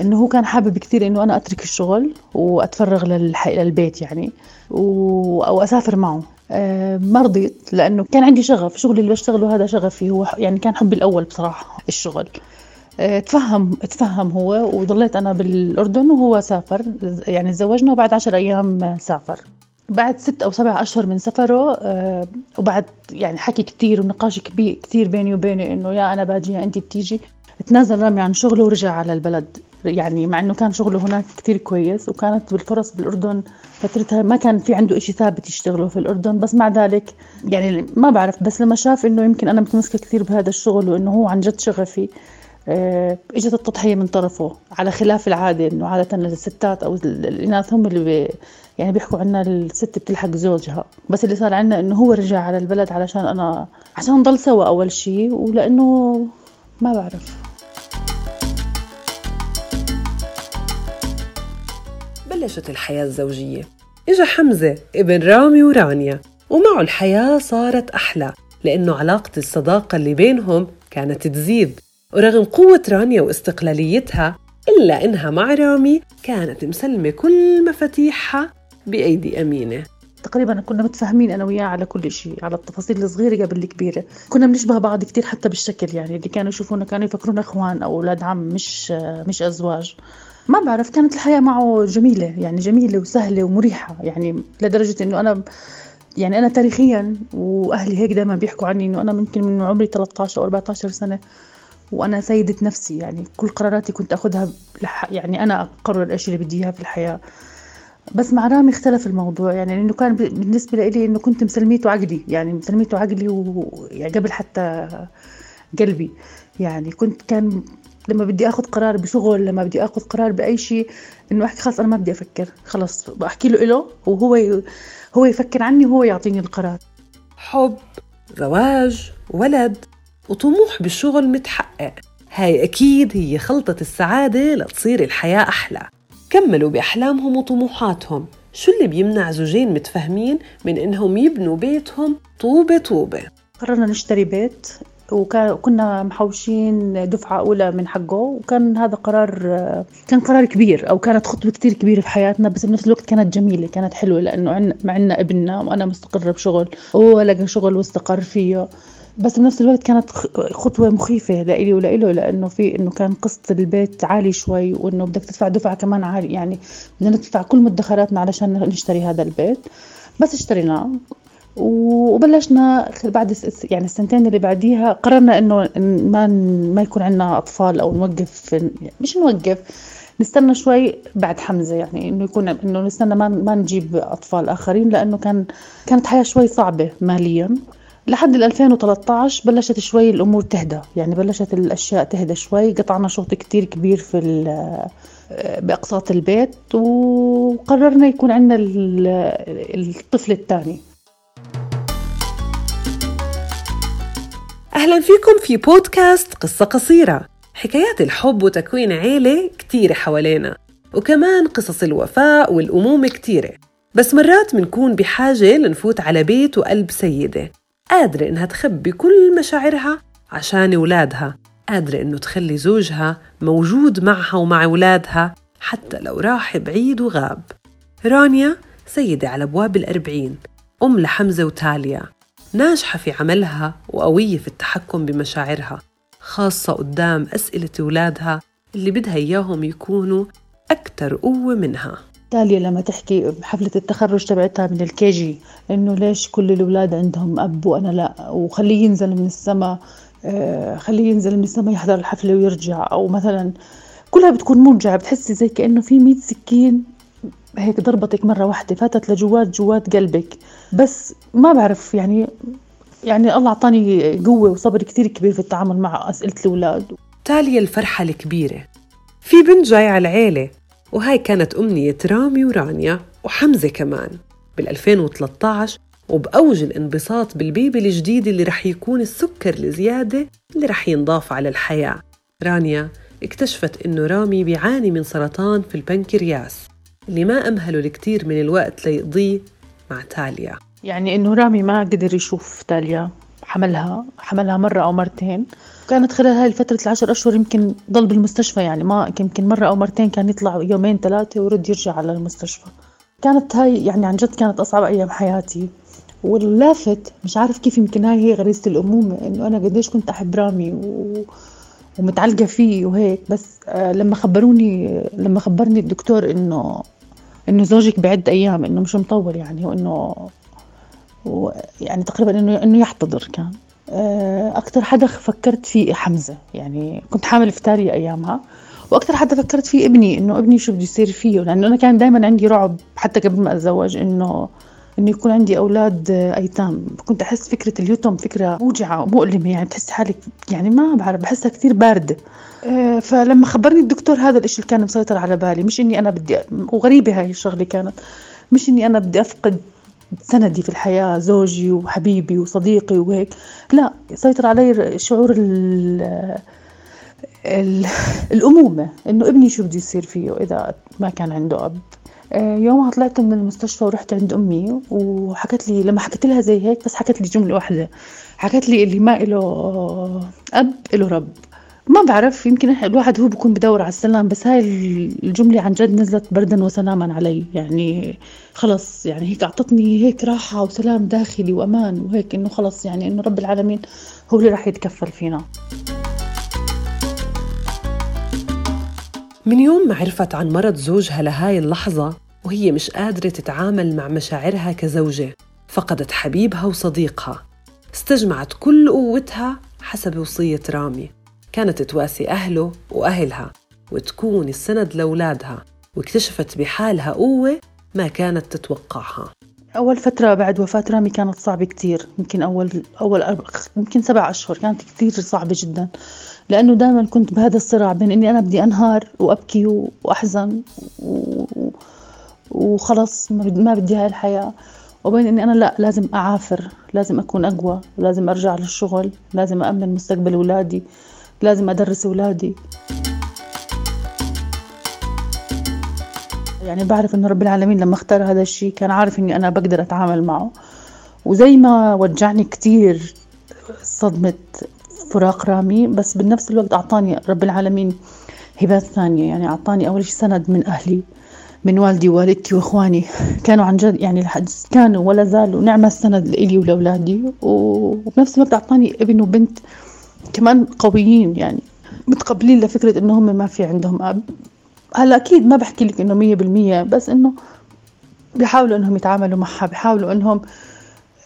إنه هو كان حابب كثير إنه أنا أترك الشغل وأتفرغ للح... للبيت يعني و... أو أسافر معه. أه ما رضيت لأنه كان عندي شغف. شغلي اللي بشتغله هذا شغفي. هو يعني كان حبي الأول بصراحة الشغل. أه تفهم تفهم هو وضليت أنا بالأردن وهو سافر. يعني تزوجنا وبعد عشر أيام سافر. بعد ست أو سبع أشهر من سفره أه وبعد يعني حكي كثير ونقاش كبير كثير بيني وبينه إنه يا أنا باجي يا انت بتيجي. تنازل رامي عن شغله ورجع على البلد. يعني مع إنه كان شغله هناك كتير كويس وكانت بالفرص بالأردن فترتها ما كان في عنده إشي ثابت يشتغله في الأردن بس مع ذلك يعني ما بعرف بس لما شاف إنه يمكن أنا متمسكة كثير بهذا الشغل وإنه هو عن جد شغفي آه، إجت التضحية من طرفه على خلاف العادة إنه عادة الستات أو الإناث هم اللي بي يعني بيحكوا عنا الست بتلحق زوجها بس اللي صار عنا إنه هو رجع على البلد علشان أنا عشان نضل سوا أول شيء ولأنه ما بعرف. بلشت الحياة الزوجية. إجا حمزة ابن رامي ورانيا ومعه الحياة صارت أحلى لأنه علاقة الصداقة اللي بينهم كانت تزيد. ورغم قوة رانيا واستقلاليتها إلا إنها مع رامي كانت مسلمة كل مفاتيحها بأيدي أمينة. تقريبا كنا متفاهمين أنا وياه على كل شيء على التفاصيل الصغيرة قبل الكبيرة. كنا بنشبه بعض كثير حتى بالشكل يعني اللي كانوا يشوفونا كانوا يفكرونا إخوان أو أولاد عم مش مش أزواج. ما بعرف كانت الحياة معه جميلة يعني جميلة وسهلة ومريحة. يعني لدرجة إنه أنا يعني أنا تاريخيا وأهلي هيك دائما بيحكوا عني إنه أنا ممكن من عمري 13 أو 14 سنة وأنا سيدة نفسي. يعني كل قراراتي كنت أخذها يعني أنا أقرر الأشياء اللي بدي إياها في الحياة. بس مع رامي اختلف الموضوع. يعني لأنه كان بالنسبة لي إنه كنت مسلميته عقلي. يعني مسلميته عقلي ويعني قبل حتى قلبي. يعني كنت كان لما بدي آخذ قرار بشغل لما بدي آخذ قرار بأي شيء إنه أحكي خلص أنا ما بدي أفكر خلص بحكي له له وهو هو يفكر عني وهو يعطيني القرار. حب زواج ولد وطموح بالشغل متحقق. هاي أكيد هي خلطة السعادة لتصير الحياة أحلى. كملوا بأحلامهم وطموحاتهم. شو اللي بيمنع زوجين متفاهمين من إنهم يبنوا بيتهم طوبة طوبة؟ قررنا نشتري بيت وكنا محوشين دفعة أولى من حقه وكان هذا قرار كان قرار كبير أو كانت خطوة كتير كبيرة في حياتنا بس بنفس الوقت كانت جميلة كانت حلوة لأنه عنا معنا ابننا وأنا مستقرة بشغل وهو لقى شغل واستقر فيه بس بنفس الوقت كانت خطوة مخيفة لإلي ولإله لأنه في إنه كان قسط البيت عالي شوي وإنه بدك تدفع دفعة كمان عالي يعني بدنا ندفع كل مدخراتنا علشان نشتري هذا البيت بس اشتريناه. وبلشنا بعد يعني السنتين اللي بعديها قررنا إنه ما ما يكون عندنا أطفال أو نوقف مش نوقف نستنى شوي بعد حمزة يعني إنه يكون إنه نستنى ما ما نجيب أطفال آخرين لأنه كان كانت حياة شوي صعبة ماليا لحد 2013 بلشت شوي الأمور تهدى يعني بلشت الأشياء تهدى شوي. قطعنا شوط كتير كبير في بأقساط البيت وقررنا يكون عندنا الطفل الثاني. أهلا فيكم في بودكاست قصة قصيرة. حكايات الحب وتكوين عيلة كتيرة حوالينا وكمان قصص الوفاء والأمومة كتيرة. بس مرات منكون بحاجة لنفوت على بيت وقلب سيدة. قادرة إنها تخبي كل مشاعرها عشان أولادها. قادرة إنه تخلي زوجها موجود معها ومع أولادها حتى لو راح بعيد وغاب. رانيا سيدة على أبواب الأربعين. أم لحمزة وتاليا. ناجحة في عملها وقوية في التحكم بمشاعرها خاصة قدام أسئلة أولادها اللي بدها إياهم يكونوا أكثر قوة منها. تاليا لما تحكي بحفلة التخرج تبعتها من الكيجي إنه ليش كل الأولاد عندهم أب وأنا لا؟ وخليه ينزل من السماء آه، خليه ينزل من السماء يحضر الحفلة ويرجع. أو مثلا كلها بتكون موجعة بتحسي زي كأنه في مية سكين هيك ضربتك مرة واحدة فاتت لجوات جوات قلبك. بس ما بعرف يعني يعني الله أعطاني قوة وصبر كثير كبير في التعامل مع أسئلة الأولاد. تالية الفرحة الكبيرة. في بنت جاي على العيلة وهاي كانت أمنية رامي ورانيا وحمزة كمان. بال 2013 وبأوج الانبساط بالبيبي الجديد اللي رح يكون السكر الزيادة اللي رح ينضاف على الحياة. رانيا اكتشفت إنه رامي بيعاني من سرطان في البنكرياس. اللي ما أمهله الكثير من الوقت ليقضيه مع تاليا. يعني إنه رامي ما قدر يشوف تاليا حملها حملها مرة أو مرتين. كانت خلال هاي الفترة العشر أشهر يمكن ضل بالمستشفى يعني ما يمكن مرة أو مرتين كان يطلع يومين ثلاثة ويرد يرجع على المستشفى. كانت هاي يعني عن جد كانت أصعب أيام حياتي. واللافت مش عارف كيف يمكن هاي هي غريزة الأمومة إنه أنا قديش كنت أحب رامي و... ومتعلقة فيه وهيك. بس آه لما خبروني لما خبرني الدكتور إنه إنه زوجك بعد أيام إنه مش مطول يعني وإنه يعني تقريبا إنه إنه يحتضر كان. آه أكثر حدا فكرت فيه حمزة يعني كنت حامل فتاري أيامها وأكثر حدا فكرت فيه ابني إنه ابني شو بده يصير فيه لأنه أنا كان دائما عندي رعب حتى قبل ما أتزوج إنه إنه يكون عندي أولاد أيتام. كنت أحس فكرة اليتم فكرة موجعة ومؤلمة يعني تحس حالك يعني ما بعرف بحسها كثير باردة. آه، فلما خبرني الدكتور هذا الإشي اللي كان مسيطر على بالي مش إني أنا بدي وغريبة هاي الشغلة كانت مش إني أنا بدي أفقد سندي في الحياة زوجي وحبيبي وصديقي وهيك. لا سيطر علي شعور ال الأمومة إنه ابني شو بده يصير فيه إذا ما كان عنده أب. آه، يومها طلعت من المستشفى ورحت عند أمي وحكت لي لما حكيت لها زي هيك بس حكت لي جملة واحدة. حكت لي اللي ما له أب له رب. ما بعرف يمكن الواحد هو بكون بدور على السلام بس هاي الجملة عن جد نزلت بردا وسلاما علي. يعني خلص يعني هيك أعطتني هيك راحة وسلام داخلي وأمان وهيك إنه خلص يعني إنه رب العالمين هو اللي راح يتكفل فينا. من يوم ما عرفت عن مرض زوجها لهاي اللحظة وهي مش قادرة تتعامل مع مشاعرها كزوجة فقدت حبيبها وصديقها. استجمعت كل قوتها حسب وصية رامي. كانت تواسي أهله وأهلها وتكون السند لأولادها واكتشفت بحالها قوة ما كانت تتوقعها. أول فترة بعد وفاة رامي كانت صعبة كتير. يمكن أول أول أربع يمكن سبع أشهر كانت كتير صعبة جدا. لأنه دائما كنت بهذا الصراع بين إني أنا بدي أنهار وأبكي وأحزن و... وخلص ما بدي هاي الحياة. وبين إني أنا لا لازم أعافر لازم أكون أقوى لازم أرجع للشغل لازم أأمن مستقبل أولادي لازم أدرس أولادي. يعني بعرف إنه رب العالمين لما اختار هذا الشيء كان عارف إني أنا بقدر أتعامل معه. وزي ما وجعني كثير صدمة فراق رامي بس بنفس الوقت أعطاني رب العالمين هبات ثانية. يعني أعطاني أول شيء سند من أهلي من والدي ووالدتي وإخواني. كانوا عن جد يعني كانوا ولا زالوا نعمة السند لإلي ولأولادي. وبنفس الوقت أعطاني ابن وبنت كمان قويين يعني متقبلين لفكرة انه هم ما في عندهم أب. هلا أكيد ما بحكي لك إنه مية بالمية بس إنه بيحاولوا إنهم يتعاملوا معها بيحاولوا إنهم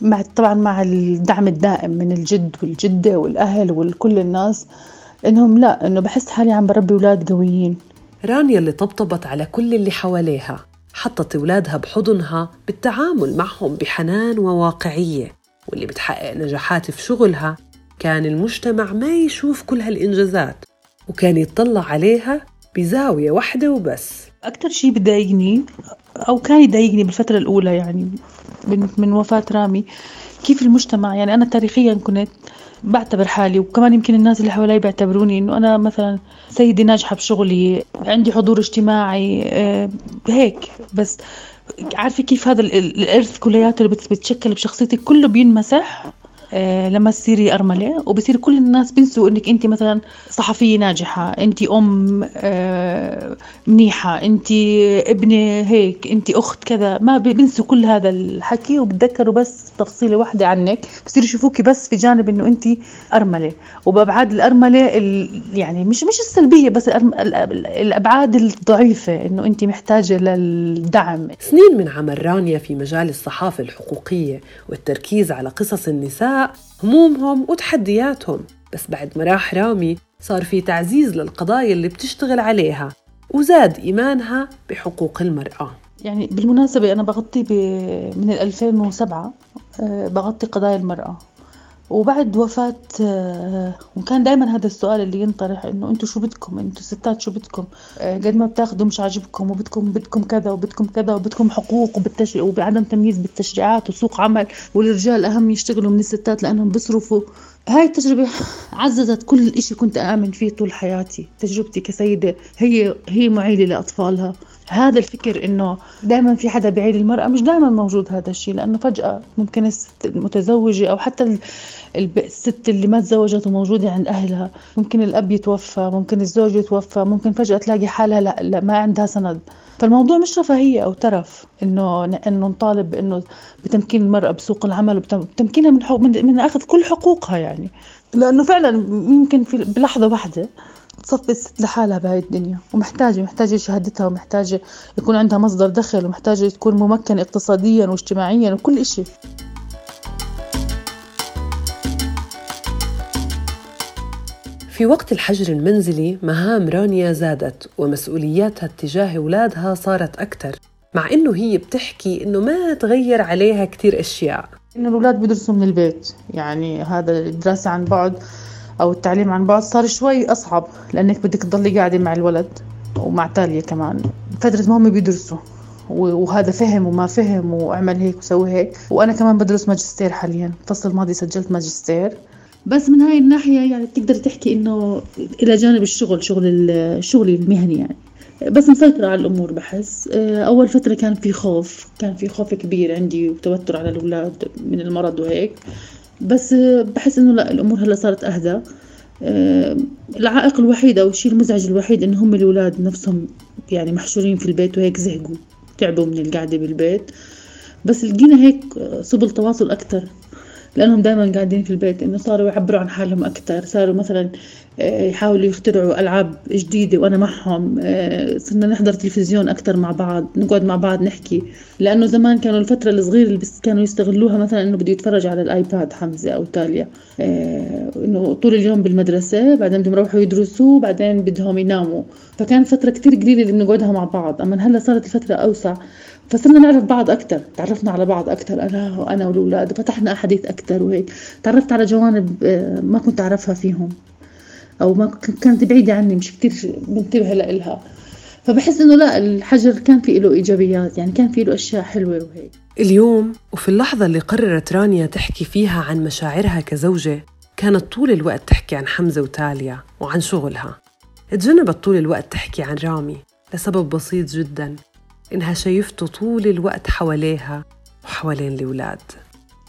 مع طبعا مع الدعم الدائم من الجد والجدة والأهل وكل الناس إنهم لا إنه بحس حالي عم بربي أولاد قويين. رانيا اللي طبطبت على كل اللي حواليها حطت أولادها بحضنها بالتعامل معهم بحنان وواقعية واللي بتحقق نجاحات في شغلها كان المجتمع ما يشوف كل هالإنجازات وكان يتطلع عليها بزاوية واحدة وبس. أكثر شيء بضايقني أو كان يضايقني بالفترة الأولى يعني من, وفاة رامي كيف المجتمع؟ يعني أنا تاريخيا كنت بعتبر حالي وكمان يمكن الناس اللي حوالي بيعتبروني إنه أنا مثلا سيدة ناجحة بشغلي عندي حضور اجتماعي آه، هيك. بس عارفة كيف هذا الإرث كلياته اللي بتشكل بشخصيتك كله بينمسح؟ لما تصيري أرملة وبصير كل الناس بينسوا إنك أنت مثلا صحفية ناجحة أنت أم آه، منيحة أنت ابنة هيك أنت أخت كذا ما بينسوا كل هذا الحكي وبتذكروا بس تفصيلة واحدة عنك. بصيروا يشوفوكي بس في جانب إنه أنت أرملة. وبأبعاد الأرملة يعني مش مش السلبية بس الأبعاد الضعيفة إنه أنت محتاجة للدعم. سنين من عمل رانيا في مجال الصحافة الحقوقية والتركيز على قصص النساء همومهم وتحدياتهم. بس بعد ما راح رامي صار في تعزيز للقضايا اللي بتشتغل عليها وزاد إيمانها بحقوق المرأة. يعني بالمناسبة أنا بغطي من 2007 آه، بغطي قضايا المرأة. وبعد وفاة آه، وكان دائما هذا السؤال اللي ينطرح إنه أنتم شو بدكم؟ أنتم ستات شو بدكم؟ آه، قد ما بتاخذوا مش عاجبكم وبدكم بدكم كذا وبدكم كذا وبدكم حقوق وبالتش... وبعدم تمييز بالتشريعات وسوق عمل والرجال أهم يشتغلوا من الستات لأنهم بيصرفوا. هاي التجربة عززت كل إشي كنت آمن فيه طول حياتي. تجربتي كسيدة هي هي معيلة لأطفالها. هذا الفكر إنه دائما في حدا بعيد المرأة مش دائما موجود هذا الشيء لأنه فجأة ممكن الست المتزوجة أو حتى الست اللي ما تزوجت وموجودة عند أهلها ممكن الأب يتوفى ممكن الزوج يتوفى ممكن فجأة تلاقي حالها لا, لا ما عندها سند. فالموضوع مش رفاهية أو ترف إنه إنه نطالب بانه بتمكين المرأة بسوق العمل وبتمكينها من, من, من أخذ كل حقوقها يعني. لأنه فعلا ممكن في بلحظة واحدة تصفي الست لحالها بهاي الدنيا ومحتاجة محتاجة شهادتها ومحتاجة يكون عندها مصدر دخل ومحتاجة تكون ممكنة اقتصاديا واجتماعيا وكل إشي. في وقت الحجر المنزلي مهام رانيا زادت ومسؤولياتها اتجاه أولادها صارت أكثر مع إنه هي بتحكي إنه ما تغير عليها كتير أشياء. إنه الأولاد بيدرسوا من البيت يعني هذا الدراسة عن بعد أو التعليم عن بعد صار شوي أصعب لأنك بدك تضلي قاعدة مع الولد ومع تالية كمان. فترة ما هم بيدرسوا وهذا فهم وما فهم واعمل هيك وسوي هيك. وأنا كمان بدرس ماجستير حاليا. الفصل الماضي سجلت ماجستير. بس من هاي الناحية يعني بتقدر تحكي إنه إلى جانب الشغل شغل الشغل المهني يعني. بس مسيطرة على الأمور بحس. أول فترة كان في خوف كان في خوف كبير عندي وتوتر على الأولاد من المرض وهيك. بس بحس إنه لا الأمور هلا صارت أهدى. آه، العائق الوحيد أو الشيء المزعج الوحيد إنه هم الأولاد نفسهم يعني محشورين في البيت وهيك زهقوا تعبوا من القعدة بالبيت. بس لقينا هيك سبل تواصل أكثر لأنهم دائما قاعدين في البيت إنه صاروا يعبروا عن حالهم أكثر صاروا مثلا يحاولوا يخترعوا ألعاب جديدة وأنا معهم. آه، صرنا نحضر تلفزيون أكثر مع بعض نقعد مع بعض نحكي. لأنه زمان كانوا الفترة الصغيرة اللي بس كانوا يستغلوها مثلا إنه بده يتفرج على الآيباد حمزة أو تاليا. آه، إنه طول اليوم بالمدرسة بعدين بدهم يروحوا يدرسوا بعدين بدهم يناموا. فكان فترة كتير قليلة اللي بنقعدها مع بعض. أما هلأ صارت الفترة أوسع. فصرنا نعرف بعض أكثر تعرفنا على بعض أكثر أنا وأنا والأولاد. فتحنا أحاديث أكثر وهيك. تعرفت على جوانب آه، ما كنت أعرفها فيهم. أو ما كانت بعيدة عني مش كتير منتبهة لإلها فبحس إنه لا الحجر كان في له إيجابيات يعني كان في له أشياء حلوة وهيك. اليوم وفي اللحظة اللي قررت رانيا تحكي فيها عن مشاعرها كزوجة كانت طول الوقت تحكي عن حمزة وتاليا وعن شغلها. تجنبت طول الوقت تحكي عن رامي لسبب بسيط جدا إنها شايفته طول الوقت حواليها وحوالين الأولاد.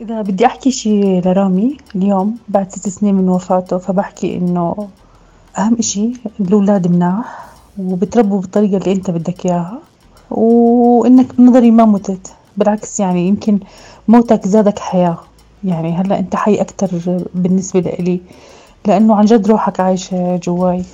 إذا بدي أحكي شي لرامي اليوم بعد ست سنين من وفاته فبحكي إنه أهم إشي الأولاد مناح وبتربوا بالطريقة اللي أنت بدك إياها وإنك بنظري ما متت. بالعكس يعني يمكن موتك زادك حياة. يعني هلأ أنت حي أكتر بالنسبة لإلي لأنه عن جد روحك عايشة جواي.